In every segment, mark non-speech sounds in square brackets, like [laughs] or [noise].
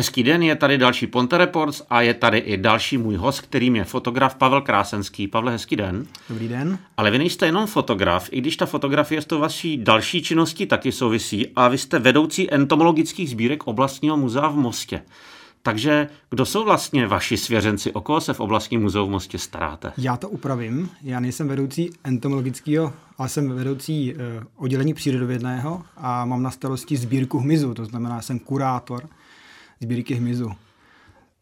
Hezký den, je tady další Ponte Reports a je tady i další můj host, kterým je fotograf Pavel Krásenský. Pavle, hezký den. Dobrý den. Ale vy nejste jenom fotograf, i když ta fotografie s tou vaší další činností taky souvisí a vy jste vedoucí entomologických sbírek oblastního muzea v Mostě. Takže kdo jsou vlastně vaši svěřenci, o koho se v oblastním muzeu v Mostě staráte? Já to upravím. Já nejsem vedoucí entomologického, ale jsem vedoucí uh, oddělení přírodovědného a mám na starosti sbírku hmyzu, to znamená, jsem kurátor sbírky hmyzu.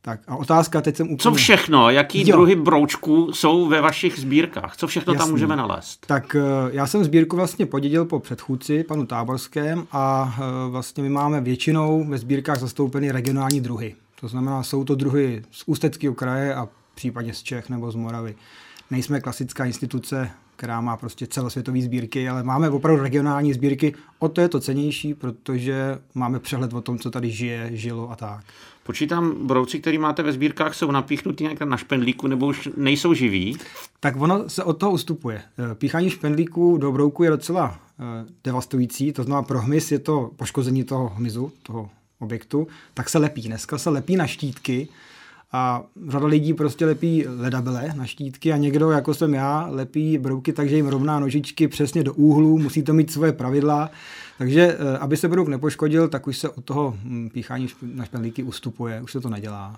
Tak a otázka, teď jsem úplně... Co všechno, jaký jo. druhy broučků jsou ve vašich sbírkách? Co všechno Jasný. tam můžeme nalézt? Tak eh, já jsem sbírku vlastně podědil po předchůdci, panu Táborském a eh, vlastně my máme většinou ve sbírkách zastoupeny regionální druhy. To znamená, jsou to druhy z Ústeckého kraje a případně z Čech nebo z Moravy. Nejsme klasická instituce, která má prostě celosvětové sbírky, ale máme opravdu regionální sbírky. O to je to cenější, protože máme přehled o tom, co tady žije, žilo a tak. Počítám, brouci, který máte ve sbírkách, jsou napíchnutý nějak na špendlíku nebo už nejsou živí? Tak ono se od toho ustupuje. Eh, píchání špendlíků do brouku je docela eh, devastující, to znamená pro hmyz je to poškození toho hmyzu, toho objektu, tak se lepí. Dneska se lepí na štítky, a řada lidí prostě lepí ledabele na štítky a někdo, jako jsem já, lepí brouky takže jim rovná nožičky přesně do úhlu, musí to mít svoje pravidla. Takže eh, aby se brouk nepoškodil, tak už se od toho hm, píchání na špendlíky ustupuje, už se to nedělá.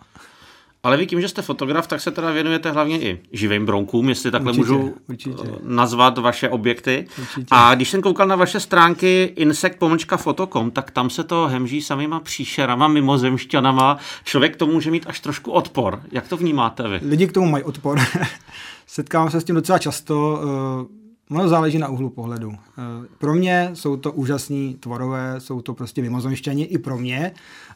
Ale vy tím, že jste fotograf, tak se teda věnujete hlavně i živým bronkům, jestli takhle určitě, můžu určitě. Eh, nazvat vaše objekty. Určitě. A když jsem koukal na vaše stránky insect-foto.com, tak tam se to hemží samýma příšerama, mimozemšťanama. Člověk to může mít až trošku odpor. Jak to vnímáte vy? Lidi k tomu mají odpor. [laughs] Setkávám se s tím docela často. Eh, ono záleží na úhlu pohledu. Eh, pro mě jsou to úžasní tvorové, jsou to prostě mimozemšťani i pro mě,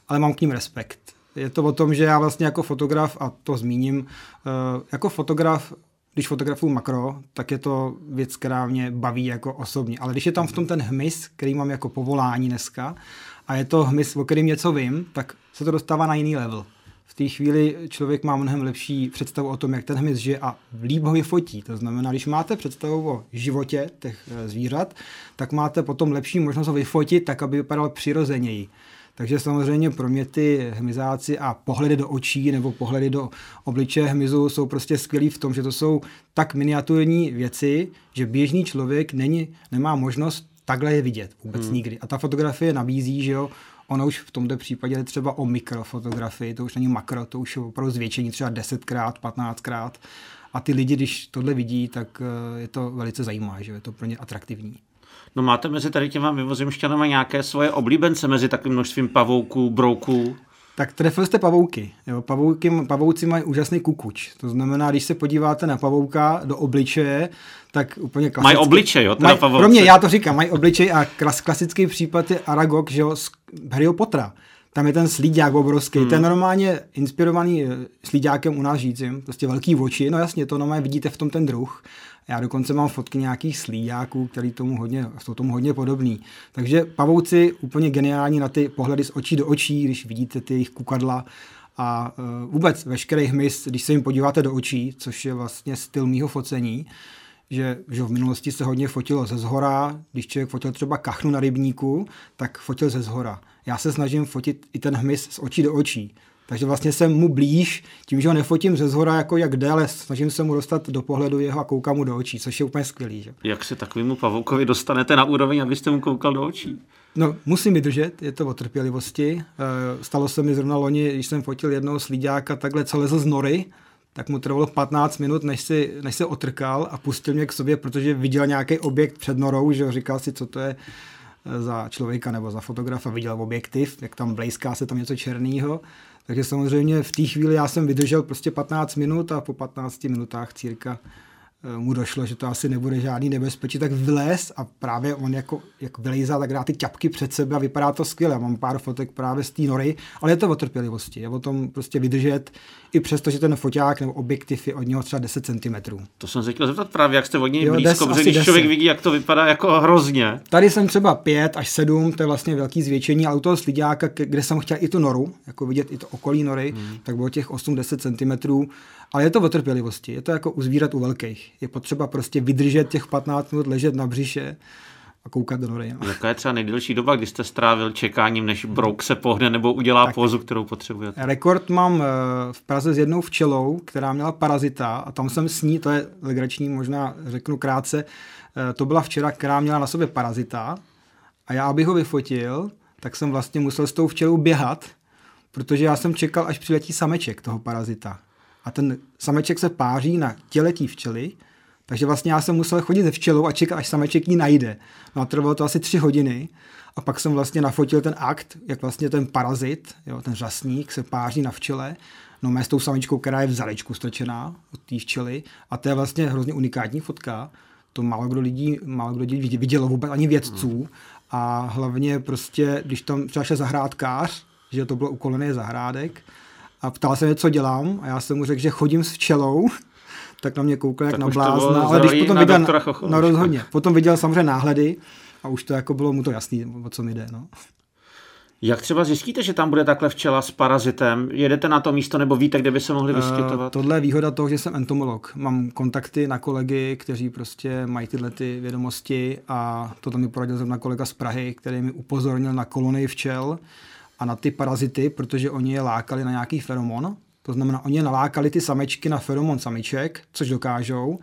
ale mám k ním respekt je to o tom, že já vlastně jako fotograf, a to zmíním, eh, jako fotograf když fotografuju makro, tak je to věc, která mě baví jako osobně. Ale když je tam v tom ten hmyz, který mám jako povolání dneska, a je to hmyz, o kterým něco vím, tak se to dostává na jiný level. V té chvíli člověk má mnohem lepší představu o tom, jak ten hmyz žije a líp ho vyfotí. To znamená, když máte představu o životě těch eh, zvířat, tak máte potom lepší možnost ho vyfotit tak, aby vypadal přirozeněji. Takže samozřejmě pro mě ty hmyzáci a pohledy do očí nebo pohledy do obličeje hmyzu jsou prostě skvělý v tom, že to jsou tak miniaturní věci, že běžný člověk není, nemá možnost takhle je vidět vůbec hmm. nikdy. A ta fotografie nabízí, že jo, ono už v tomto případě je třeba o mikrofotografii, to už není makro, to už je opravdu zvětšení třeba 10krát, 15krát. A ty lidi, když tohle vidí, tak eh, je to velice zajímavé, že je to pro ně atraktivní. No máte mezi tady těma mimozemšťanama nějaké svoje oblíbence mezi takovým množstvím pavouků, brouků? Tak trefil jste pavouky. Jo, pavouky. Pavouci mají úžasný kukuč. To znamená, když se podíváte na pavouka do obličeje, tak úplně klasicky. Mají obličej, jo? Teda maj, pro mě, já to říkám, mají obličej a klas, klasický případ je Aragog, že jo, z Harryho Pottera. Tam je ten slíďák obrovský, hmm. ten normálně inspirovaný eh, slíďákem u nás žijícím, prostě velký oči, no jasně, to normálně vidíte v tom ten druh. Já dokonce mám fotky nějakých slíďáků, který tomu hodně, jsou tomu hodně podobný. Takže pavouci úplně geniální na ty pohledy z očí do očí, když vidíte ty jejich kukadla a uh, vůbec veškerý hmyz, když se jim podíváte do očí, což je vlastně styl mýho focení, že, že v minulosti se hodně fotilo ze zhora, když člověk fotil třeba kachnu na rybníku, tak fotil ze zhora. Já se snažím fotit i ten hmyz z očí do očí. Takže vlastně jsem mu blíž, tím, že ho nefotím ze zhora jako jak jde, ale snažím se mu dostat do pohledu jeho a koukám mu do očí, což je úplně skvělý. Že? Jak se takovému pavoukovi dostanete na úroveň, abyste mu koukal do očí? No, musím vydržet, je to o trpělivosti. Eh, stalo se mi zrovna loni, když jsem fotil jednoho slíďáka takhle, co lezl z nory, tak mu trvalo 15 minut, než, si, než se otrkal a pustil mě k sobě, protože viděl nějaký objekt před norou, že říkal si, co to je eh, za člověka nebo za fotografa, viděl objektiv, jak tam blejská se tam něco černého takže samozřejmě v té chvíli já jsem vydržel prostě 15 minut a po 15 minutách círka mu došlo, že to asi nebude žádný nebezpečí, tak vylez a právě on jako, jak vylejzá, tak dá ty ťapky před sebe a vypadá to skvěle. Mám pár fotek právě z té nory, ale je to o trpělivosti, je o tom prostě vydržet, i přesto, že ten foťák nebo objektiv je od něho třeba 10 cm. To jsem se chtěl zeptat právě, jak jste od něj blízko, protože když 10. člověk vidí, jak to vypadá jako hrozně. Tady jsem třeba 5 až 7, to je vlastně velký zvětšení, ale u toho slidáka, kde jsem chtěl i tu noru, jako vidět i to okolí nory, hmm. tak bylo těch 8-10 cm ale je to o trpělivosti, je to jako u zvířat u velkých. Je potřeba prostě vydržet těch 15 minut ležet na břiše a koukat do nory. No. Jaká je třeba nejdelší doba, kdy jste strávil čekáním, než brouk se pohne nebo udělá tak, pózu, kterou potřebujete? Rekord mám eh, v Praze s jednou včelou, která měla parazita a tam jsem s ní, to je legrační, možná řeknu krátce, eh, to byla včera, která měla na sobě parazita a já, abych ho vyfotil, tak jsem vlastně musel s tou včelou běhat, protože já jsem čekal, až přiletí sameček toho parazita. A ten sameček se páří na těle té včely, takže vlastně já jsem musel chodit ze včelou a čekat, až sameček ji najde. No a trvalo to asi tři hodiny. A pak jsem vlastně nafotil ten akt, jak vlastně ten parazit, jo, ten řasník se páří na včele, no mé s tou samičkou, která je v zalečku strčená od té včely. A to je vlastně hrozně unikátní fotka. To málo kdo lidí, málo kdo lidí vidělo vůbec ani vědců. A hlavně prostě, když tam třeba šel zahrádkář, že to bylo ukolený zahrádek, a ptal se mě, co dělám, a já jsem mu řekl, že chodím s včelou, [laughs] tak na mě koukal jak na blázna, ale když potom viděl, na, no rozhodně, potom viděl samozřejmě náhledy a už to jako bylo mu to jasný, o co mi jde. No. Jak třeba zjistíte, že tam bude takhle včela s parazitem? Jedete na to místo nebo víte, kde by se mohli eh, vyskytovat? Uh, tohle je výhoda toho, že jsem entomolog. Mám kontakty na kolegy, kteří prostě mají tyhle ty vědomosti a to tam mi poradil zrovna kolega z Prahy, který mi upozornil na kolonii včel a na ty parazity, protože oni je lákali na nějaký feromon. To znamená, oni je nalákali ty samečky na feromon samiček, což dokážou,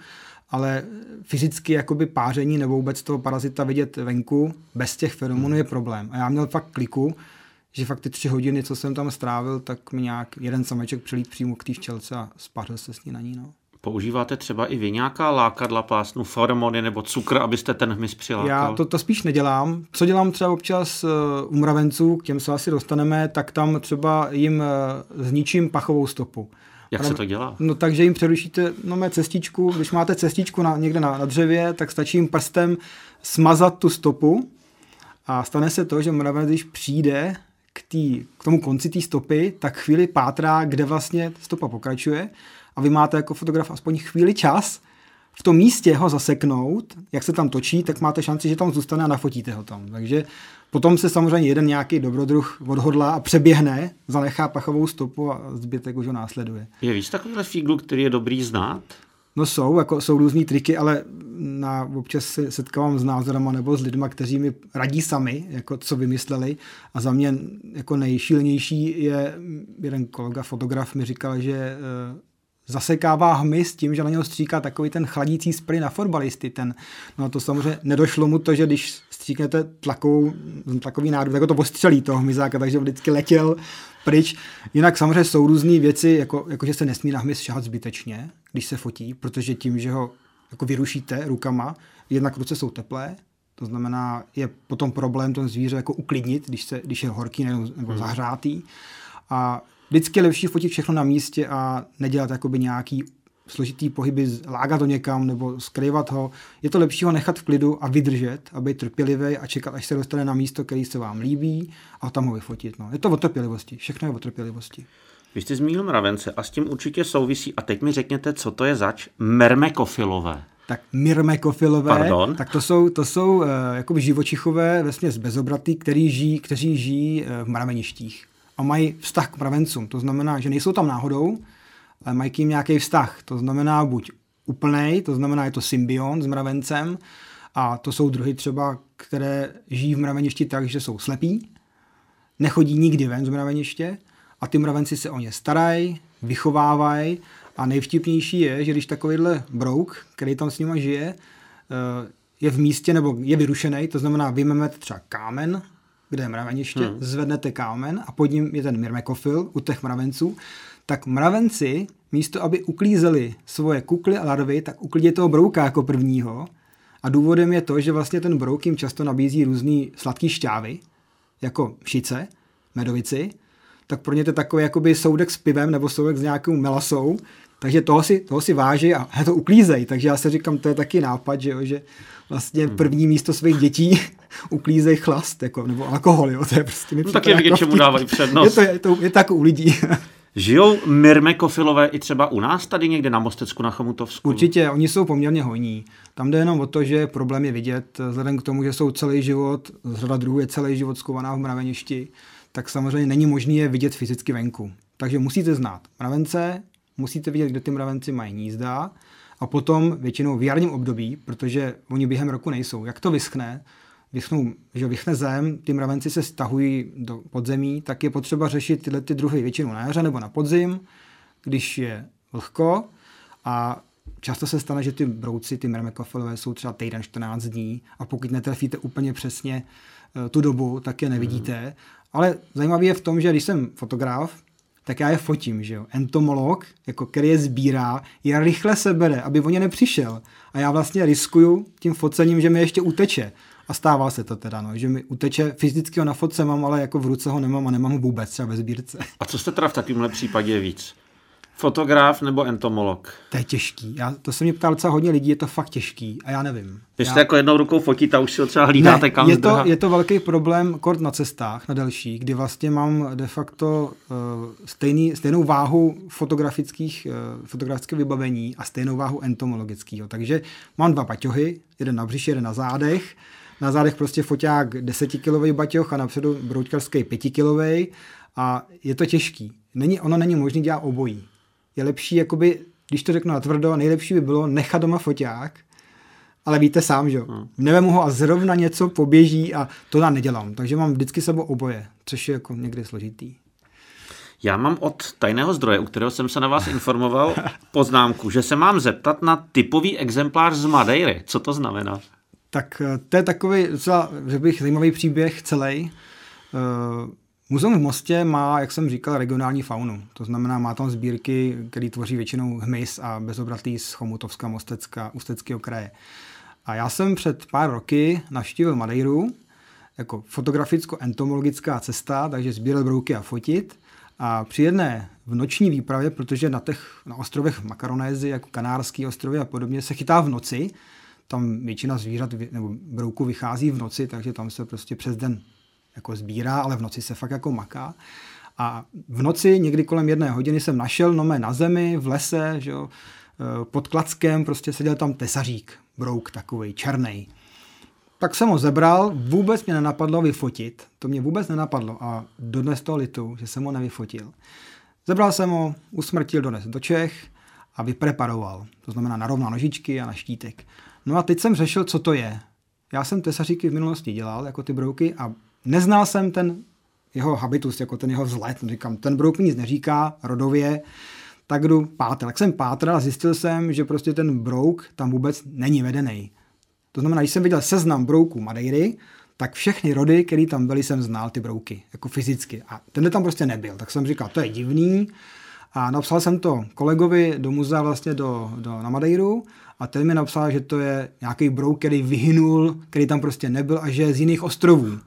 ale fyzicky jakoby páření nebo vůbec toho parazita vidět venku bez těch feromonů je problém. A já měl fakt kliku, že fakt ty tři hodiny, co jsem tam strávil, tak mi nějak jeden sameček přilít přímo k té včelce a spařil se s ní na ní. No. Používáte třeba i vy nějaká lákadla plásnu, feromony nebo cukr, abyste ten hmyz přilákal? Já to, to spíš nedělám. Co dělám třeba občas uh, u mravenců, k těm se asi dostaneme, tak tam třeba jim uh, zničím pachovou stopu. Jak se to dělá? No takže jim přerušíte no, mé cestičku, když máte cestičku na, někde na, na dřevě, tak stačí jim prstem smazat tu stopu a stane se to, že mravenec, když přijde k, tý, k tomu konci té stopy, tak chvíli pátrá, kde vlastně stopa pokračuje a vy máte jako fotograf aspoň chvíli čas v tom místě ho zaseknout, jak se tam točí, tak máte šanci, že tam zůstane a nafotíte ho tam. Takže potom se samozřejmě jeden nějaký dobrodruh odhodlá a přeběhne, zanechá pachovou stopu a zbytek už ho následuje. Je víc takovýhle fíglu, který je dobrý znát? No jsou, jako jsou různý triky, ale na, občas se setkávám s názorama nebo s lidmi, kteří mi radí sami, jako co vymysleli. A za mě jako nejšílenější je jeden kolega, fotograf, mi říkal, že zasekává hmyz tím, že na něho stříká takový ten chladící spray na fotbalisty. Ten, no to samozřejmě nedošlo mu to, že když stříknete tlakovou, tlakový nádor, tak to postřelí toho hmyzáka, takže vždycky letěl pryč. Jinak samozřejmě jsou různé věci, jako, jako že se nesmí na hmyz šahat zbytečně, když se fotí, protože tím, že ho jako vyrušíte rukama, jednak ruce jsou teplé, to znamená, je potom problém to zvíře jako uklidnit, když, se, když je horký nebo, nebo hmm. zahřátý. A vždycky je lepší fotit všechno na místě a nedělat jakoby nějaký složitý pohyby, lágat to někam nebo skrývat ho. Je to lepší ho nechat v klidu a vydržet, aby trpělivý a čekat, až se dostane na místo, který se vám líbí a tam ho vyfotit. No. Je to o trpělivosti, všechno je o trpělivosti. Vy jste zmínil mravence a s tím určitě souvisí. A teď mi řekněte, co to je zač mermekofilové. Tak myrmekofilové, Pardon? tak to jsou, to jsou uh, jakoby živočichové, vesměs bezobratý, který žijí, kteří žijí uh, v mraveništích a mají vztah k mravencům. To znamená, že nejsou tam náhodou, ale mají k ním nějaký vztah. To znamená buď úplnej, to znamená, je to symbion s mravencem, a to jsou druhy třeba, které žijí v mraveništi tak, že jsou slepí, nechodí nikdy ven z mraveniště a ty mravenci se o ně starají, vychovávají a nejvtipnější je, že když takovýhle brouk, který tam s nimi žije, eh, je v místě nebo je vyrušený, to znamená, vyjmeme třeba kámen kde je mraveniště, hmm. zvednete kámen a pod ním je ten myrmekofil u těch mravenců, tak mravenci místo, aby uklízeli svoje kukly a larvy, tak uklidí toho brouka jako prvního. A důvodem je to, že vlastně ten brouk jim často nabízí různý sladký šťávy, jako šice, medovici, tak pro ně to je takový jakoby soudek s pivem nebo soudek s nějakou melasou, takže toho si, toho si váží a [laughs] to uklízej. Takže já se říkám, to je taky nápad, že, jo, že vlastně hmm. první místo svých dětí uklízej chlast, jako, nebo alkohol, jo, to je prostě no, tak je vidět, čemu dávají přednost. Je to, je to, je to jako u lidí. [laughs] Žijou myrmekofilové i třeba u nás tady někde na Mostecku na Chomutovsku? Určitě, oni jsou poměrně hojní. Tam jde jenom o to, že problém je vidět, vzhledem k tomu, že jsou celý život, řada druhů je celý život skovaná v mraveništi, tak samozřejmě není možné je vidět fyzicky venku. Takže musíte znát mravence, musíte vidět, kde ty mravenci mají nízda a potom většinou v jarním období, protože oni během roku nejsou. Jak to vyschne, vychnou, že vychne zem, ty mravenci se stahují do podzemí, tak je potřeba řešit tyhle ty druhy většinou na jaře nebo na podzim, když je vlhko a často se stane, že ty brouci, ty myrmekofilové jsou třeba týden, 14 dní a pokud netrefíte úplně přesně eh, tu dobu, tak je nevidíte. Hmm. Ale zajímavé je v tom, že když jsem fotograf, tak já je fotím, že jo. Entomolog, jako který je sbírá, je rychle se bere, aby o ně nepřišel. A já vlastně riskuju tím focením, že mi ještě uteče. A stává se to teda, no, že mi uteče, fyzicky ho na fotce mám, ale jako v ruce ho nemám a nemám ho vůbec třeba ve sbírce. A co jste teda v takovémhle případě víc? Fotograf nebo entomolog? To je těžký. Já, to se mě ptal docela hodně lidí, je to fakt těžký a já nevím. Vy jste já... jako jednou rukou fotíte a už si ho třeba hlídáte ne, kam je to, je to velký problém kort na cestách, na delší, kdy vlastně mám de facto uh, stejný, stejnou váhu fotografických, uh, fotografického vybavení a stejnou váhu entomologického. Takže mám dva baťohy, jeden na břiše, jeden na zádech. Na zádech prostě foťák 10-kilový baťoch a napředu brouťkarský 5-kilový a je to těžký. Není, ono není možné dělat obojí je lepší, jakoby, když to řeknu natvrdo, nejlepší by bylo nechat doma foťák, ale víte sám, že jo. Hmm. Nevemu ho a zrovna něco poběží a to já nedělám. Takže mám vždycky sebou oboje, což je jako někdy složitý. Já mám od tajného zdroje, u kterého jsem se na vás informoval, [laughs] poznámku, že se mám zeptat na typový exemplář z Madeiry. Co to znamená? Tak eh, to je takový, docela, že bych zajímavý příběh celý. Eh, Muzeum v Mostě má, jak jsem říkal, regionální faunu. To znamená, má tam sbírky, které tvoří většinou hmyz a bezobratý z Chomutovska, Mostecka, Ústeckého kraje. A já jsem před pár roky navštívil Madeiru jako fotograficko-entomologická cesta, takže sbírat brouky a fotit. A při jedné v noční výpravě, protože na těch na ostrovech Makaronézy, jako Kanárský ostrovy a podobně, se chytá v noci, tam většina zvířat nebo brouků vychází v noci, takže tam se prostě přes den jako sbírá, ale v noci se fakt jako maká. A v noci někdy kolem jedné hodiny jsem našel nomé na zemi, v lese, že jo, e, pod klackem, prostě seděl tam tesařík, brouk takový černý. Tak jsem ho zebral, vůbec mě nenapadlo vyfotit, to mě vůbec nenapadlo a dodnes toho litu, že jsem ho nevyfotil. Zebral jsem ho, usmrtil, dones do Čech a vypreparoval. To znamená narovnal nožičky a na štítek. No a teď jsem řešil, co to je. Já jsem tesaříky v minulosti dělal, jako ty brouky, a Neznal jsem ten jeho habitus, jako ten jeho vzhled. Říkám, ten brouk mi nic neříká rodově, tak jdu pátrat. Tak jsem pátral a zjistil jsem, že prostě ten brouk tam vůbec není vedený. To znamená, když jsem viděl seznam brouků Madeiry, tak všechny rody, které tam byly, jsem znal ty brouky, jako fyzicky. A ten tam prostě nebyl. Tak jsem říkal, to je divný. A napsal jsem to kolegovi do muzea vlastně do, do, na Madeiru a ten mi napsal, že to je nějaký brouk, který vyhynul, který tam prostě nebyl a že je z jiných ostrovů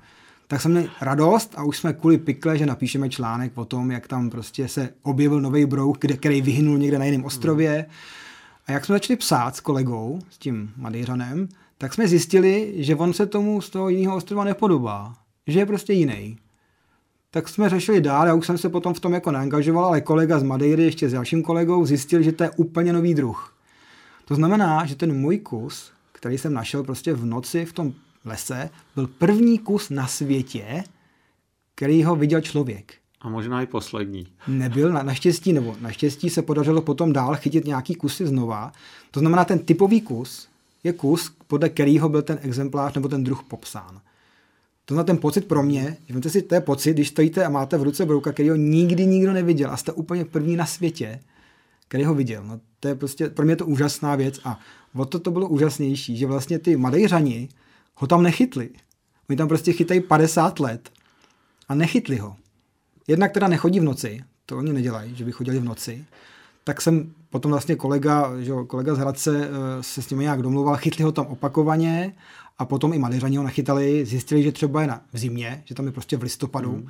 tak jsem měl radost a už jsme kvůli pikle, že napíšeme článek o tom, jak tam prostě se objevil nový brouk, kde, který vyhynul někde na jiném ostrově. A jak jsme začali psát s kolegou, s tím Madejřanem, tak jsme zjistili, že on se tomu z toho jiného ostrova nepodobá. Že je prostě jiný. Tak jsme řešili dál, já už jsem se potom v tom jako neangažoval, ale kolega z Madeiry ještě s dalším kolegou zjistil, že to je úplně nový druh. To znamená, že ten můj kus, který jsem našel prostě v noci v tom lese byl první kus na světě, který ho viděl člověk. A možná i poslední. Nebyl, na, naštěstí, nebo naštěstí se podařilo potom dál chytit nějaký kusy znova. To znamená, ten typový kus je kus, podle kterého byl ten exemplář nebo ten druh popsán. To znamená ten pocit pro mě, že si, to je pocit, když stojíte a máte v ruce brouka, který ho nikdy nikdo neviděl a jste úplně první na světě, který ho viděl. No, to je prostě, pro mě to úžasná věc a o to to bylo úžasnější, že vlastně ty Madejřani ho tam nechytli. Oni tam prostě chytají 50 let a nechytli ho. Jednak teda nechodí v noci, to oni nedělají, že by chodili v noci, tak jsem potom vlastně kolega, že kolega z Hradce eh, se s nimi nějak domluval, chytli ho tam opakovaně a potom i maliřani ho nachytali, zjistili, že třeba je na, v zimě, že tam je prostě v listopadu. Mm.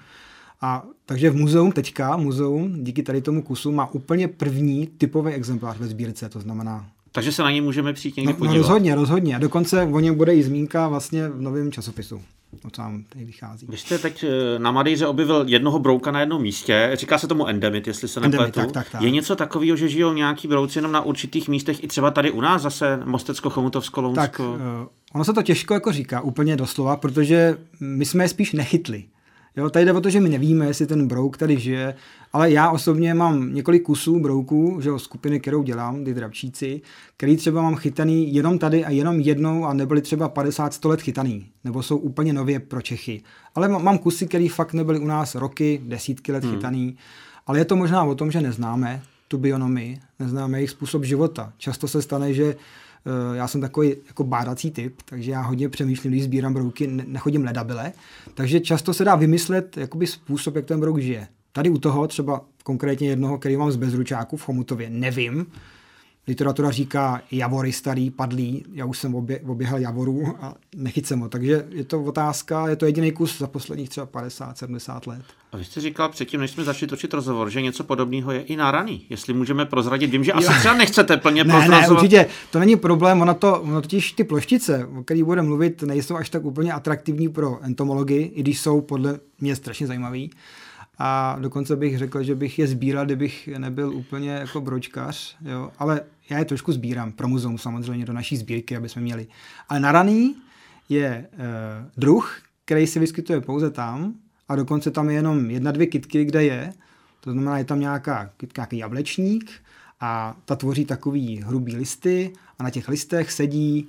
A takže v muzeum teďka, muzeum díky tady tomu kusu má úplně první typový exemplář ve sbírce, to znamená takže se na ně můžeme přijít někdy no, podívat. No rozhodně, rozhodně. A dokonce o něm bude i zmínka vlastně v novém časopisu. O co nám tady vychází. Vy jste teď eh, na Madejře objevil jednoho brouka na jednom místě. Říká se tomu endemit, jestli se nepletu. Tak, tak, tak. Je něco takového, že žijou nějaký brouci jenom na určitých místech, i třeba tady u nás zase, Mostecko, Chomutovsko, Lounsko? Tak, uh, ono se to těžko jako říká úplně doslova, protože my jsme je spíš nechytli. Jo, tady jde o to, že my nevíme, jestli ten brouk tady žije, ale já osobně mám několik kusů brouků, že jo, skupiny, kterou dělám, ty drabčíci, který třeba mám chytaný jenom tady a jenom jednou a nebyly třeba 50-100 let chytaný, nebo jsou úplně nově pro Čechy. Ale mám kusy, které fakt nebyly u nás roky, desítky let hmm. chytaný, ale je to možná o tom, že neznáme tu bionomii, neznáme jejich způsob života. Často se stane, že Eh, já jsem takový jako bádací typ, takže já hodně přemýšlím, když sbírám brouky, nechodím ledabile, takže často se dá vymyslet jakoby způsob, jak ten brouk žije. Tady u toho třeba konkrétně jednoho, který mám z Bezručáku v Chomutově, nevím, Literatura říká javory starý, padlý, já už jsem obě, oběhal javorů a nechyt jsem ho. Takže je to otázka, je to jediný kus za posledních třeba 50-70 let. A vy jste říkal předtím, než jsme začali točit rozhovor, že něco podobného je i na raný. Jestli můžeme prozradit, vím, že asi třeba nechcete plně ne, prozrazovat. Ne, určitě, to není problém, ono, to, ono totiž ty ploštice, o kterých budeme mluvit, nejsou až tak úplně atraktivní pro entomologii, i když jsou podle mě strašně zajímavý a dokonce bych řekl, že bych je sbíral, kdybych nebyl úplně jako bročkař, jo. ale já je trošku sbírám pro muzeum samozřejmě do naší sbírky, aby jsme měli. Ale naraný je e, druh, který se vyskytuje pouze tam a dokonce tam je jenom jedna, dvě kitky, kde je. To znamená, je tam nějaká kytka, nějaký jablečník a ta tvoří takový hrubý listy a na těch listech sedí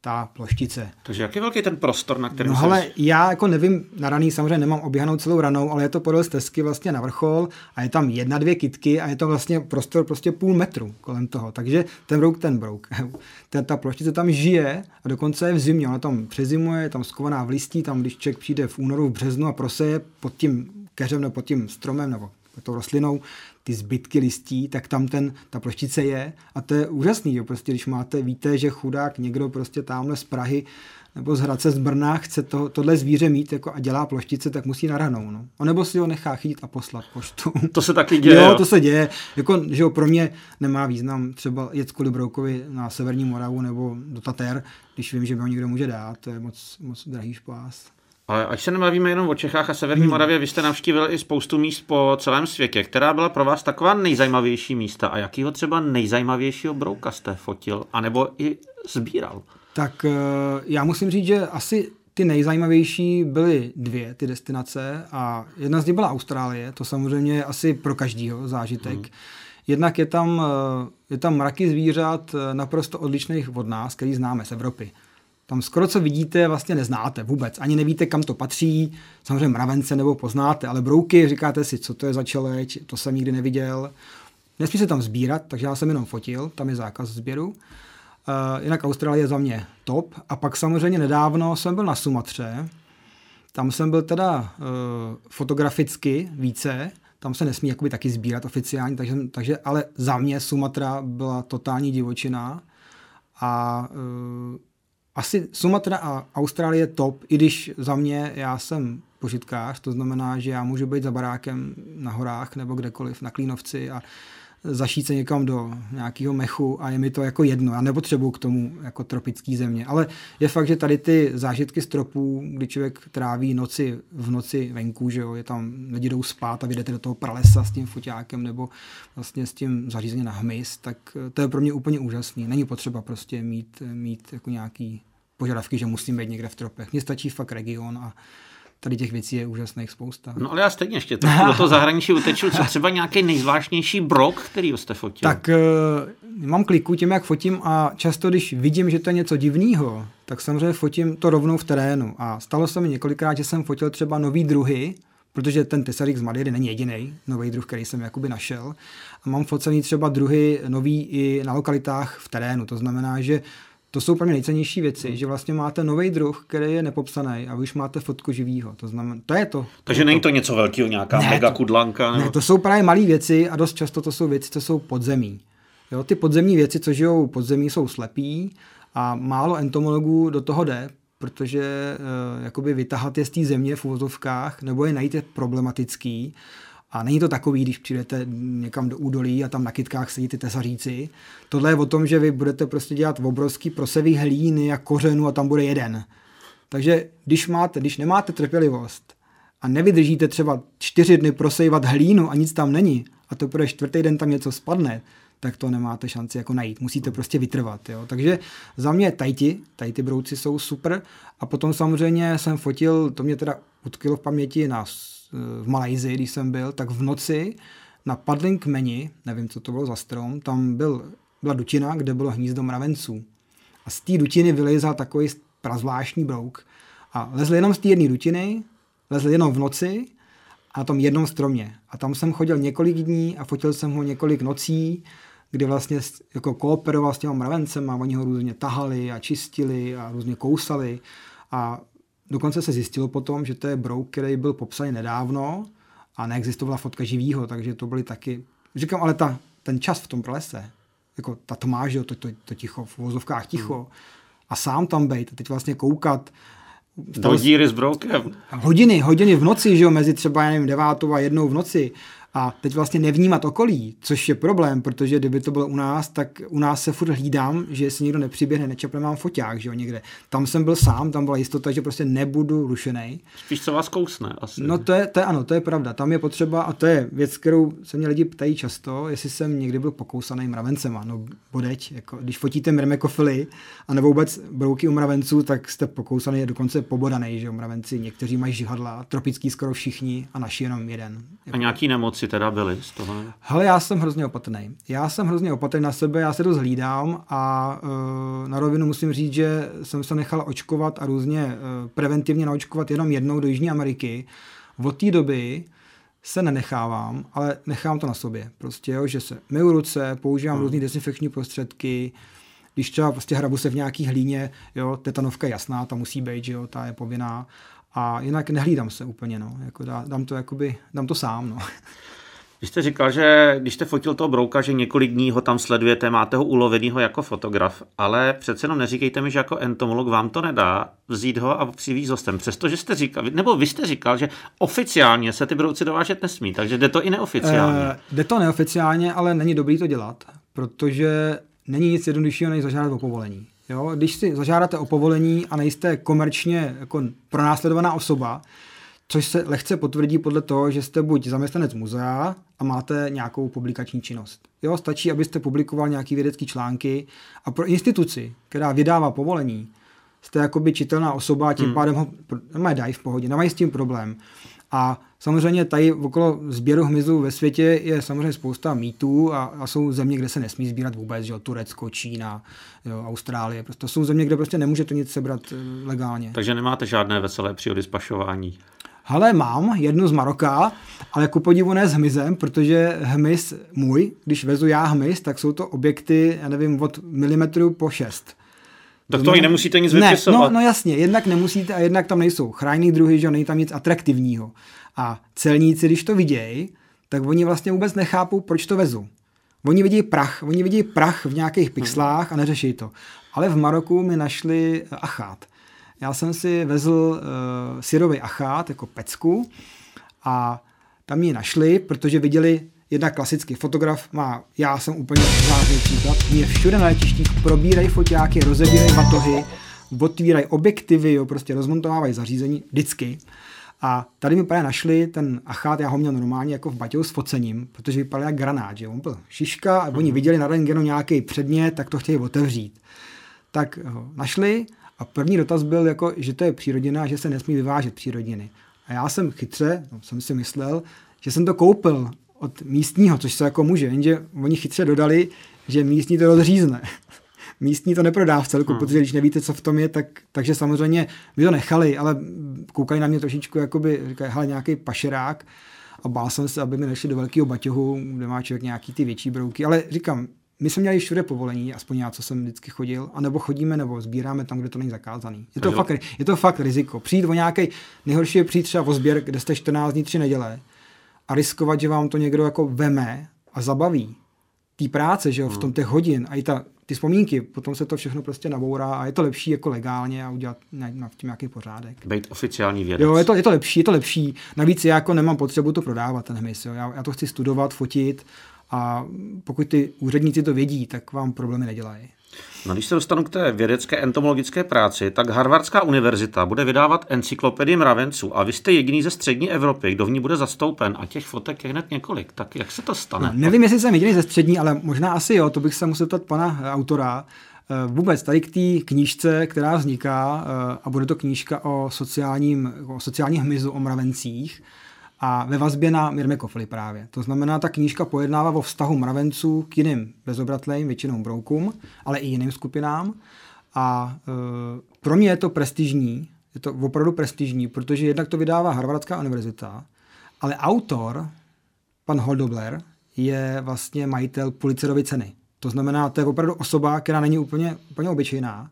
ta ploštice. Takže jak je velký ten prostor, na kterém No ale já jako nevím, na raný samozřejmě nemám oběhanou celou ranou, ale je to podél stezky vlastně na vrchol a je tam jedna, dvě kitky a je to vlastně prostor prostě půl metru kolem toho. Takže ten brouk, ten brouk, [laughs] ta, ta ploštice tam žije a dokonce je v zimě, ona tam přezimuje, je tam skovaná v listí, tam když člověk přijde v únoru, v březnu a proseje pod tím keřem nebo pod tím stromem nebo tou rostlinou, ty zbytky listí, tak tam ten, ta ploštice je a to je úžasný, jo, prostě když máte, víte, že chudák někdo prostě tamhle z Prahy nebo z Hradce z Brna chce to, tohle zvíře mít jako a dělá ploštice, tak musí naranou. No. A nebo si ho nechá chytit a poslat poštu. [laughs] To se taky děje. Jo, to se děje. Jako, že jo, pro mě nemá význam třeba jet kvůli Broukovi na Severní Moravu nebo do Tater, když vím, že mi ho někdo může dát. To je moc, moc drahý špás. Ale ať se nebavíme jenom o Čechách a Severní hmm. Moravě, vy jste navštívil i spoustu míst po celém světě. Která byla pro vás taková nejzajímavější místa a jakýho třeba nejzajímavějšího brouka jste fotil, anebo i sbíral? Tak eh, já musím říct, že asi ty nejzajímavější byly dvě ty destinace a jedna z nich byla Austrálie, to samozřejmě je asi pro každýho zážitek. Hmm. Jednak je tam, eh, je tam mraky zvířat eh, naprosto odlišných od nás, který známe z Evropy. Tam skoro co vidíte, vlastně neznáte vůbec. Ani nevíte, kam to patří. Samozřejmě mravence nebo poznáte, ale brouky, říkáte si, co to je za čeleč, to jsem nikdy neviděl. Nesmí se tam sbírat, takže já jsem jenom fotil, tam je zákaz sběru. Uh, jinak Austrálie za mě top. A pak samozřejmě nedávno jsem byl na Sumatře. Tam jsem byl teda uh, fotograficky více, tam se nesmí jakoby taky sbírat oficiálně, takže, takže ale za mě Sumatra byla totální divočina a uh, asi Sumatra a Austrálie top, i když za mě já jsem požitkář, to znamená, že já můžu být za barákem na horách nebo kdekoliv na Klínovci a zašít se někam do nějakého mechu a je mi to jako jedno. Já nepotřebuju k tomu jako tropický země. Ale je fakt, že tady ty zážitky stropů, kdy člověk tráví noci v noci venku, že jo, je tam, lidi jdou spát a vyjdete do toho pralesa s tím foťákem nebo vlastně s tím zařízením na hmyz, tak to je pro mě úplně úžasný. Není potřeba prostě mít, mít jako nějaký požadavky, že musím být někde v tropech. Mně stačí fakt region a tady těch věcí je úžasných spousta. No ale já stejně ještě trochu do toho [laughs] zahraničí uteču. Co třeba nějaký nejzvláštnější brok, který jste fotil? Tak uh, mám kliku tím, jak fotím a často, když vidím, že to je něco divného, tak samozřejmě fotím to rovnou v terénu. A stalo se mi několikrát, že jsem fotil třeba nový druhy, protože ten tesarík z Madeiry není jediný nový druh, který jsem jakoby našel. A mám focený třeba druhy nový i na lokalitách v terénu. To znamená, že to jsou pro mě nejcennější věci, hmm. že vlastně máte nový druh, který je nepopsaný a vy už máte fotku živýho. To znamená, to je to. Takže to není to něco velkého, nějaká ne, mega kudlanka? Nebo... Ne, to jsou právě malé věci a dost často to jsou věci, co jsou podzemí. Jo, ty podzemní věci, co žijou podzemí, jsou slepí a málo entomologů do toho jde, protože uh, jakoby vytahat je z té země v uvozovkách nebo je najít je problematický a není to takový, když přijdete někam do údolí a tam na kytkách sedí ty tesaříci. Tohle je o tom, že vy budete prostě dělat obrovský prosevý hlíny a kořenu a tam bude jeden. Takže když, máte, když nemáte trpělivost a nevydržíte třeba čtyři dny prosejvat hlínu a nic tam není a to bude čtvrtý den tam něco spadne, tak to nemáte šanci jako najít. Musíte prostě vytrvat. Jo. Takže za mě tajti, tajty brouci jsou super. A potom samozřejmě jsem fotil, to mě teda utkilo v paměti na, v Malajzii, když jsem byl, tak v noci na padlém kmeni, nevím, co to bylo za strom, tam byl, byla dutina, kde bylo hnízdo mravenců. A z té dutiny vylezal takový prazvláštní brouk. A lezl jenom z té jedné dutiny, lezl jenom v noci a na tom jednom stromě. A tam jsem chodil několik dní a fotil jsem ho několik nocí, kdy vlastně jako kooperoval s těma mravencem a oni ho různě tahali a čistili a různě kousali. A dokonce se zjistilo potom, že to je brouk, který byl popsaný nedávno a neexistovala fotka živýho, takže to byly taky... Říkám, ale ta, ten čas v tom pralese, jako ta tmáž, to, to, to ticho, v vozovkách ticho, hmm. a sám tam bejt a teď vlastně koukat, do díry s broukem. Hodiny, hodiny v noci, že jo, mezi třeba, já nevím, devátou a jednou v noci a teď vlastně nevnímat okolí, což je problém, protože kdyby to bylo u nás, tak u nás se furt hlídám, že si někdo nepřiběhne, nečeple mám foťák, že jo, někde. Tam jsem byl sám, tam byla jistota, že prostě nebudu rušený. Spíš co vás kousne asi. No to je, to je ano, to je pravda. Tam je potřeba, a to je věc, kterou se mě lidi ptají často, jestli jsem někdy byl pokousaný mravencema. No bodeď, jako, když fotíte mrmekofily, a nebo vůbec brouky u mravenců, tak jste pokousaný, dokonce pobodaný, že jo, mravenci. Někteří mají žihadla, tropický skoro všichni a naši jenom jeden. Jako. A nějaký nemoc si teda byli z toho? Hele, já jsem hrozně opatrný. Já jsem hrozně opatrný na sebe, já se dost hlídám a uh, na rovinu musím říct, že jsem se nechal očkovat a různě uh, preventivně naočkovat jenom jednou do Jižní Ameriky. Od té doby se nenechávám, ale nechám to na sobě. Prostě, jo, že se myju ruce, používám hmm. různé dezinfekční prostředky, když třeba prostě hrabu se v nějaký hlíně, jo, tetanovka je jasná, ta musí být, že jo, ta je povinná. A jinak nehlídám se úplně, no. Jako dá, dám, to, jakoby, dám to sám, no. Vy jste říkal, že když jste fotil toho brouka, že několik dní ho tam sledujete, máte ho ulovenýho jako fotograf, ale přece jenom neříkejte mi, že jako entomolog vám to nedá vzít ho a přivízt hostem. Přestože jste říkal, nebo vy jste říkal, že oficiálně se ty brouci dovážet nesmí, takže jde to i neoficiálně. E, jde to neoficiálně, ale není dobrý to dělat, protože není nic jednoduššího, než zažádat o povolení. Jo? Když si zažádáte o povolení a nejste komerčně jako pronásledovaná osoba, což se lehce potvrdí podle toho, že jste buď zaměstnanec muzea a máte nějakou publikační činnost. Jo, stačí, abyste publikoval nějaký vědecký články a pro instituci, která vydává povolení, jste jakoby čitelná osoba a tím hmm. pádem ho nemají dají v pohodě, nemají s tím problém. A samozřejmě tady okolo sběru hmyzu ve světě je samozřejmě spousta mýtů a, a jsou země, kde se nesmí sbírat vůbec, že jo, Turecko, Čína, jo, Austrálie. Prostě to jsou země, kde prostě nemůžete nic sebrat eh, legálně. Takže nemáte žádné veselé přírody spašování. Hele, mám jednu z Maroka, ale ku podivu ne s hmyzem, protože hmyz můj, když vezu já hmyz, tak jsou to objekty, já nevím, od milimetru po šest. Tak to i nemusíte nic ne, no, no jasně, jednak nemusíte a jednak tam nejsou chráněný druhy, že není tam nic atraktivního. A celníci, když to vidějí, tak oni vlastně vůbec nechápou, proč to vezu. Oni vidí prach, oni vidí prach v nějakých pixlách a neřeší to. Ale v Maroku mi našli achát. Já jsem si vezl uh, syrový achát jako pecku a tam ji našli, protože viděli jedna klasický fotograf má, já jsem úplně žádný příklad, mě všude na letištích probírají foťáky, rozebírají batohy, otvírají objektivy, jo, prostě rozmontovávají zařízení, vždycky. A tady mi právě našli ten achát, já ho měl normálně jako v batěhu s focením, protože vypadal jak granát, že on byl šiška a oni mm-hmm. viděli na rentgenu nějaký předmět, tak to chtěli otevřít. Tak ho našli a první dotaz byl, jako, že to je přírodina a že se nesmí vyvážet přírodiny. A já jsem chytře, no, jsem si myslel, že jsem to koupil od místního, což se jako může, jenže oni chytře dodali, že místní to rozřízne. [laughs] místní to neprodá v celku, hmm. protože když nevíte, co v tom je, tak, takže samozřejmě my to nechali, ale koukají na mě trošičku, jakoby, říkají, hele, nějaký pašerák a bál jsem se, aby mi nešli do velkého baťohu, kde má člověk nějaký ty větší brouky, ale říkám, my jsme měli všude povolení, aspoň já, co jsem vždycky chodil, anebo chodíme, nebo sbíráme tam, kde to není zakázaný. Je to, fakt, je to fakt riziko. Přijít o nějaký, nejhorší je přijít třeba o sběr, kde jste 14 dní, 3 neděle a riskovat, že vám to někdo jako veme a zabaví. Tý práce, že jo, v tom těch hodin a i ta, ty vzpomínky, potom se to všechno prostě nabourá a je to lepší jako legálně a udělat na, na tím nějaký pořádek. Být oficiální vědec. Jo, je to, je to lepší, je to lepší. Navíc já jako nemám potřebu to prodávat, ten hmyz. Jo. Já, já to chci studovat, fotit a pokud ty úředníci to vědí, tak vám problémy nedělají. No, když se dostanu k té vědecké entomologické práci, tak Harvardská univerzita bude vydávat encyklopedii mravenců a vy jste jediný ze střední Evropy, kdo v ní bude zastoupen a těch fotek je hned několik. Tak jak se to stane? No, nevím, jestli jsem jediný ze střední, ale možná asi jo, to bych se musel ptat pana autora. vůbec tady k té knížce, která vzniká, a bude to knížka o, sociálním, o sociálním hmyzu, o mravencích, a ve vazbě na Mirmekofli právě. To znamená, ta knížka pojednává o vztahu mravenců k jiným bezobratlým, většinou broukům, ale i jiným skupinám. A e, pro mě je to prestižní, je to opravdu prestižní, protože jednak to vydává Harvardská univerzita, ale autor, pan Holdobler, je vlastně majitel Pulitzerovy ceny. To znamená, to je opravdu osoba, která není úplně, úplně obyčejná.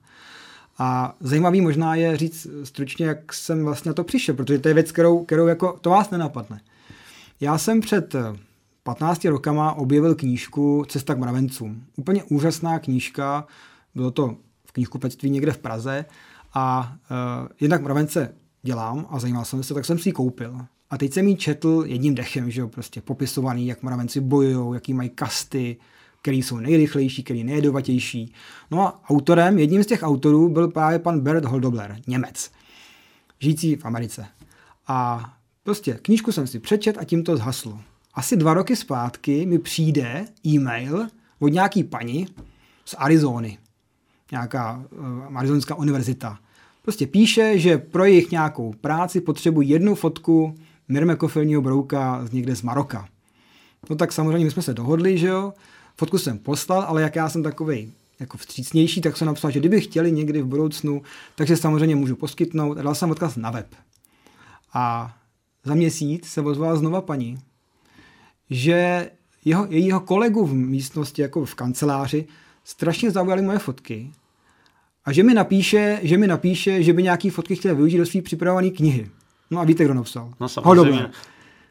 A zajímavý možná je říct stručně, jak jsem vlastně na to přišel, protože to je věc, kterou, kterou jako, to vás nenapadne. Já jsem před 15 rokama objevil knížku Cesta k mravencům. Úplně úžasná knížka, bylo to v knihkupectví někde v Praze a uh, jednak mravence dělám a zajímal jsem se, tak jsem si ji koupil. A teď jsem ji četl jedním dechem, že jo, prostě popisovaný, jak mravenci bojují, jaký mají kasty, který jsou nejrychlejší, který nejjedovatější. No a autorem, jedním z těch autorů byl právě pan Bert Holdobler, Němec, žijící v Americe. A prostě knížku jsem si přečet a tím to zhaslo. Asi dva roky zpátky mi přijde e-mail od nějaký paní z Arizony, nějaká uh, Arizonská univerzita. Prostě píše, že pro jejich nějakou práci potřebují jednu fotku mirmekofilního brouka z někde z Maroka. No tak samozřejmě my jsme se dohodli, že jo, Fotku jsem poslal, ale jak já jsem takový jako vstřícnější, tak jsem napsal, že kdyby chtěli někdy v budoucnu, takže samozřejmě můžu poskytnout a dal jsem odkaz na web. A za měsíc se ozvala znova paní, že jeho, jejího kolegu v místnosti, jako v kanceláři, strašně zaujaly moje fotky a že mi napíše, že mi napíše, že by nějaký fotky chtěl využít do své připravované knihy. No a víte, kdo napsal? No samozřejmě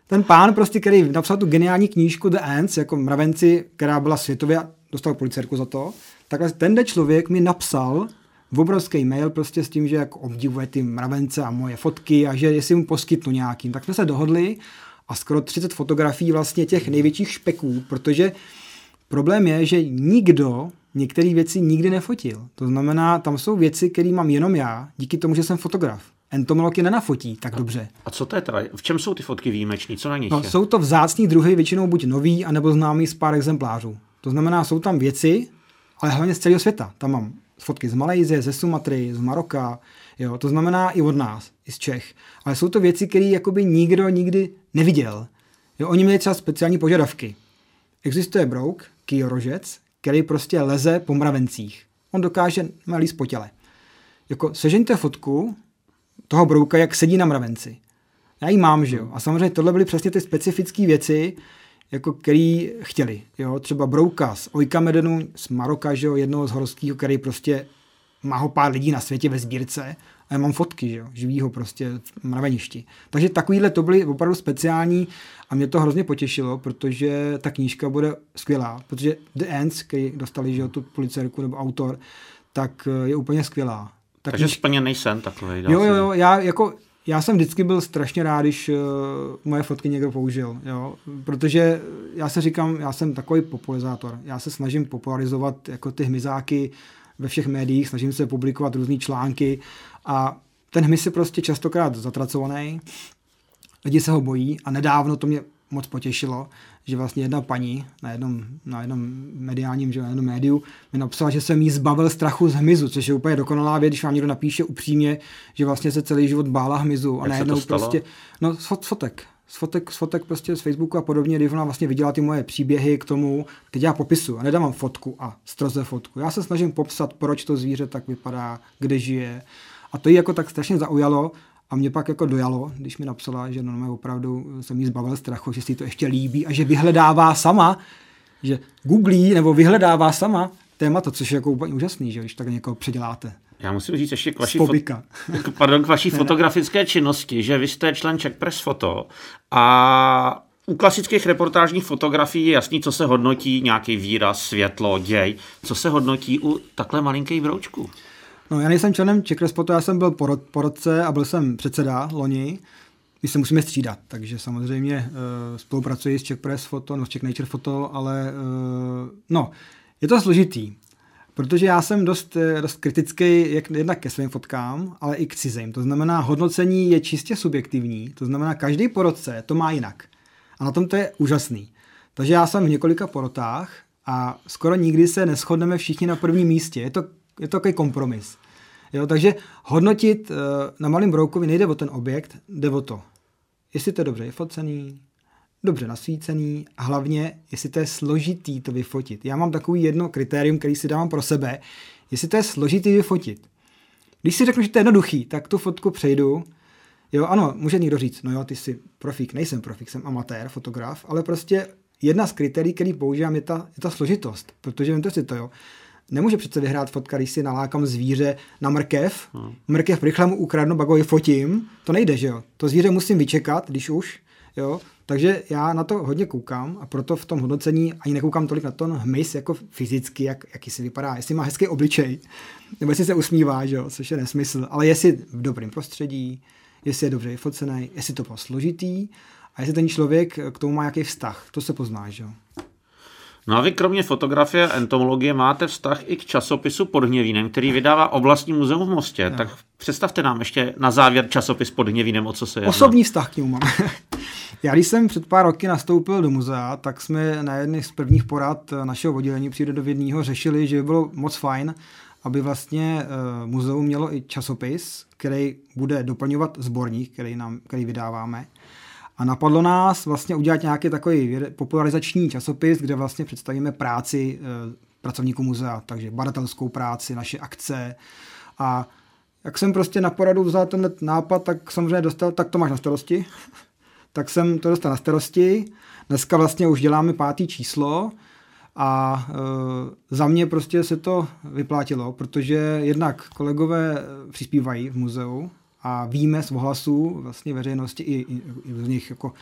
ten pán prostě, který napsal tu geniální knížku The Ants, jako mravenci, která byla světově, dostal policerku za to, takhle tenhle člověk mi napsal v obrovský mail prostě s tím, že jako obdivuje ty mravence a moje fotky a že jestli mu poskytnu nějakým. Tak jsme se dohodli a skoro 30 fotografií vlastně těch největších špeků, protože problém je, že nikdo některé věci nikdy nefotil. To znamená, tam jsou věci, které mám jenom já, díky tomu, že jsem fotograf entomolog je nenafotí tak a, dobře. A co to je teda? V čem jsou ty fotky výjimeční? Co na nich no, je? Jsou to vzácní druhy, většinou buď nový, anebo známý z pár exemplářů. To znamená, jsou tam věci, ale hlavně z celého světa. Tam mám fotky z Malajzie, ze Sumatry, z Maroka, jo, to znamená i od nás, i z Čech. Ale jsou to věci, které jakoby nikdo nikdy neviděl. Jo, oni měli třeba speciální požadavky. Existuje brouk, kýrožec, který prostě leze po mravencích. On dokáže malý po těle. Jako sežeňte fotku, toho brouka, jak sedí na mravenci. Já ji mám, že jo. A samozřejmě tohle byly přesně ty specifické věci, jako který chtěli. Jo? Třeba brouka z Oikamedenu, z Maroka, že jo? jednoho z horského, který prostě má ho pár lidí na světě ve sbírce a já mám fotky, že jo? živýho prostě v mraveništi. Takže takovýhle to byly opravdu speciální a mě to hrozně potěšilo, protože ta knížka bude skvělá, protože The Ants, který dostali že jo, tu policerku nebo autor, tak je úplně skvělá. Tak Takže splněný sen takový. Jo, jo, jo, já jako já jsem vždycky byl strašně rád, když uh, moje fotky někdo použil, jo? protože já se říkám, já jsem takový popularizátor. Já se snažím popularizovat jako ty hmyzáky ve všech médiích, snažím se publikovat různé články a ten hmyz je prostě častokrát zatracovaný, lidi se ho bojí a nedávno to mě moc potěšilo, že vlastně jedna paní na jednom, na jednom mediálním, že na jednom médiu mi napsala, že jsem jí zbavil strachu z hmyzu, což je úplně dokonalá věc, když vám někdo napíše upřímně, že vlastně se celý život bála hmyzu a najednou prostě, no z fotek, z fotek, z fotek prostě z Facebooku a podobně, když ona vlastně viděla ty moje příběhy k tomu, teď já popisu a nedávám fotku a stroze fotku. Já se snažím popsat, proč to zvíře tak vypadá, kde žije. A to jí jako tak strašně zaujalo a mě pak jako dojalo, když mi napsala, že no, opravdu jsem jí zbavil strachu, že si to ještě líbí a že vyhledává sama, že googlí nebo vyhledává sama témata, což je jako úplně úžasný, že když tak někoho předěláte. Já musím říct ještě k vaší, fo- pardon, k vaší [laughs] fotografické činnosti, že vy jste člen Czech Press Photo a u klasických reportážních fotografií je jasný, co se hodnotí, nějaký výraz, světlo, děj. Co se hodnotí u takhle malinkých broučků? No, já nejsem členem Czech Respotu, já jsem byl porod, porodce a byl jsem předseda loni. My se musíme střídat, takže samozřejmě uh, spolupracuji s Czech Press Photo, no s Czech Nature Photo, ale uh, no, je to složitý, protože já jsem dost, eh, dost kritický jak jednak ke svým fotkám, ale i k cizím. To znamená, hodnocení je čistě subjektivní, to znamená, každý porodce to má jinak. A na tom to je úžasný. Takže já jsem v několika porotách a skoro nikdy se neschodneme všichni na prvním místě. Je to, je to takový kompromis. Jo, takže hodnotit uh, na malém broukovi nejde o ten objekt, jde o to, jestli to je dobře vyfocený, dobře nasvícený a hlavně, jestli to je složitý to vyfotit. Já mám takový jedno kritérium, který si dávám pro sebe, jestli to je složitý vyfotit. Když si řeknu, že to je jednoduchý, tak tu fotku přejdu. Jo, ano, může někdo říct, no jo, ty jsi profík, nejsem profík, jsem amatér, fotograf, ale prostě jedna z kritérií, který používám, je ta, je ta složitost, protože vím to si to, jo. Nemůže přece vyhrát fotka, když si nalákám zvíře na mrkev, hmm. mrkev rychle mu ukradnu, ho fotím, to nejde, že jo. To zvíře musím vyčekat, když už, jo. Takže já na to hodně koukám a proto v tom hodnocení ani nekoukám tolik na ten hmyz jako fyzicky, jak, jaký si vypadá, jestli má hezký obličej, nebo jestli se usmívá, že jo, což je nesmysl, ale jestli v dobrém prostředí, jestli je dobře vyfocený, jestli to bylo složitý a jestli ten člověk k tomu má nějaký vztah, to se pozná, že jo. No a vy kromě fotografie a entomologie máte vztah i k časopisu pod Hněvínem, který vydává oblastní muzeum v Mostě. No. Tak představte nám ještě na závěr časopis pod Hněvínem, o co se jedná. Osobní vztah k němu mám. [laughs] Já když jsem před pár roky nastoupil do muzea, tak jsme na jedných z prvních porad našeho oddělení přírodovědního řešili, že by bylo moc fajn, aby vlastně uh, muzeum mělo i časopis, který bude doplňovat sborník, který, nám, který vydáváme. A napadlo nás vlastně udělat nějaký takový popularizační časopis, kde vlastně představíme práci uh, pracovníků muzea, takže badatelskou práci, naše akce. A jak jsem prostě na poradu vzal ten nápad, tak samozřejmě dostal, tak to máš na starosti. [laughs] tak jsem to dostal na starosti. Dneska vlastně už děláme pátý číslo a e, za mě prostě se to vyplatilo, protože jednak kolegové přispívají v muzeu a víme z ohlasů vlastně veřejnosti i, i, i z nich jako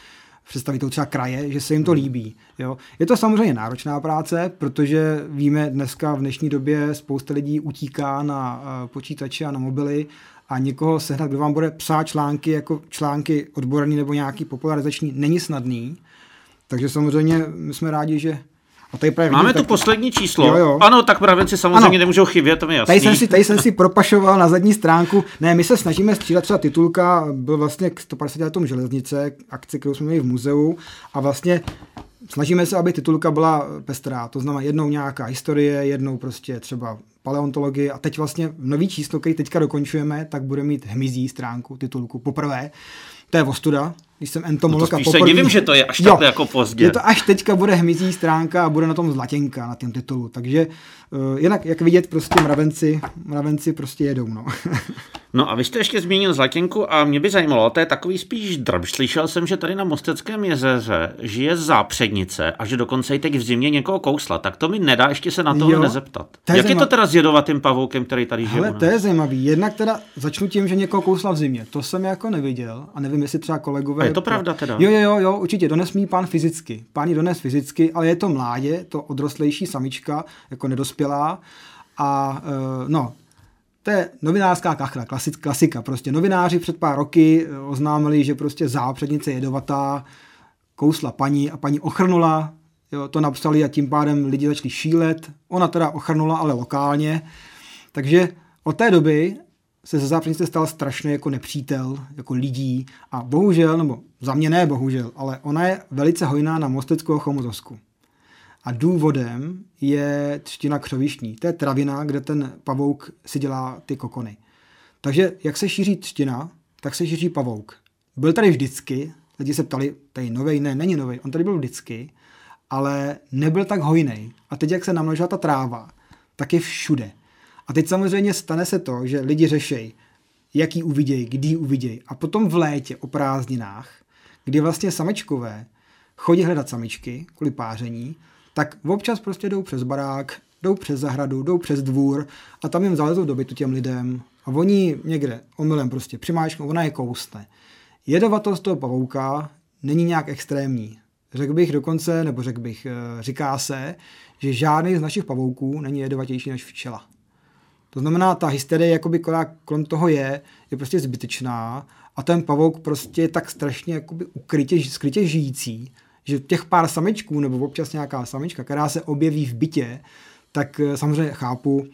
představitelů třeba kraje, že se jim to líbí. Jo. Je to samozřejmě náročná práce, protože víme dneska v dnešní době spousta lidí utíká na uh, počítače a na mobily a někoho sehnat, kdo vám bude psát články jako články odborný nebo nějaký popularizační, není snadný. Takže samozřejmě my jsme rádi, že a tady právě Máme vidím, tu tak... poslední číslo. Jo, jo. Ano, tak pravenci samozřejmě ano. nemůžou chybět, to mi jasný. Tady jsem, si, tady jsem si propašoval na zadní stránku. Ne, my se snažíme střílet třeba titulka, byl vlastně k 150 letům železnice, akci, kterou jsme měli v muzeu a vlastně snažíme se, aby titulka byla pestrá. To znamená jednou nějaká historie, jednou prostě třeba paleontologie a teď vlastně nový číslo, který teďka dokončujeme, tak bude mít hmyzí stránku, titulku poprvé. To je ostuda, když jsem entomolog no to poprvé... se divím, že to je až takhle jako pozdě. Je to až teďka bude hmyzí stránka a bude na tom zlatěnka na tom titulu. Takže jinak, jak vidět, prostě mravenci, mravenci prostě jedou, no. [laughs] No a vy jste ještě zmínil Zlatěnku a mě by zajímalo, to je takový spíš drb. Slyšel jsem, že tady na Mosteckém jezeře žije zápřednice a že dokonce i teď v zimě někoho kousla. Tak to mi nedá ještě se na to nezeptat. To je Jak zajímav... je to teda s jedovatým pavoukem, který tady žije? Ale to je zajímavý. Jednak teda začnu tím, že někoho kousla v zimě. To jsem jako neviděl a nevím, jestli třeba kolegové. A je to pravda teda? Jo, jo, jo, jo určitě. Dones mi pán fyzicky. Pán dones fyzicky, ale je to mládě, to odrostlejší samička, jako nedospělá. A uh, no, to je novinářská kachra, klasik, klasika. Prostě novináři před pár roky eh, oznámili, že prostě zápřednice jedovatá, kousla paní a paní ochrnula, jo, to napsali a tím pádem lidi začali šílet. Ona teda ochrnula, ale lokálně. Takže od té doby se ze zápřednice stal strašně jako nepřítel, jako lidí a bohužel, nebo za mě ne bohužel, ale ona je velice hojná na Mosteckou a Chomutovsku. A důvodem je třtina křovištní. To je travina, kde ten pavouk si dělá ty kokony. Takže jak se šíří třtina, tak se šíří pavouk. Byl tady vždycky, lidi se ptali, tady novej, ne, není novej, on tady byl vždycky, ale nebyl tak hojný. A teď, jak se namnožila ta tráva, tak je všude. A teď samozřejmě stane se to, že lidi řešejí, jaký uvidějí, kdy uvidějí. A potom v létě o prázdninách, kdy vlastně samečkové chodí hledat samičky kvůli páření, tak občas prostě jdou přes barák, jdou přes zahradu, jdou přes dvůr a tam jim zalezou do bytu těm lidem a oni někde omylem prostě přimáčknou, ona je kousne. Jedovatost toho pavouka není nějak extrémní. Řekl bych dokonce, nebo řekl bych, eh, říká se, že žádný z našich pavouků není jedovatější než včela. To znamená, ta hysterie, jakoby, která kolem toho je, je prostě zbytečná a ten pavouk prostě je tak strašně jakoby ukrytě, skrytě žijící, že těch pár samičků nebo občas nějaká samička, která se objeví v bytě, tak eh, samozřejmě chápu,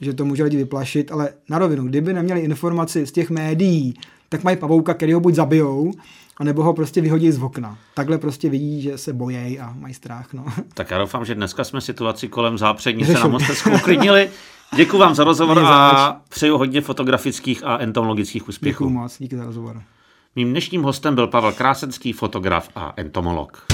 že to může lidi vyplašit, ale na rovinu, kdyby neměli informaci z těch médií, tak mají pavouka, který ho buď zabijou, anebo ho prostě vyhodí z okna. Takhle prostě vidí, že se bojejí a mají strach. No. Tak já doufám, že dneska jsme situaci kolem zápřednice na Mostecku uklidnili. Děkuji vám za rozhovor a přeju hodně fotografických a entomologických úspěchů. Děkuji moc, díky za rozhovor. Mým dnešním hostem byl Pavel Krásenský, fotograf a entomolog.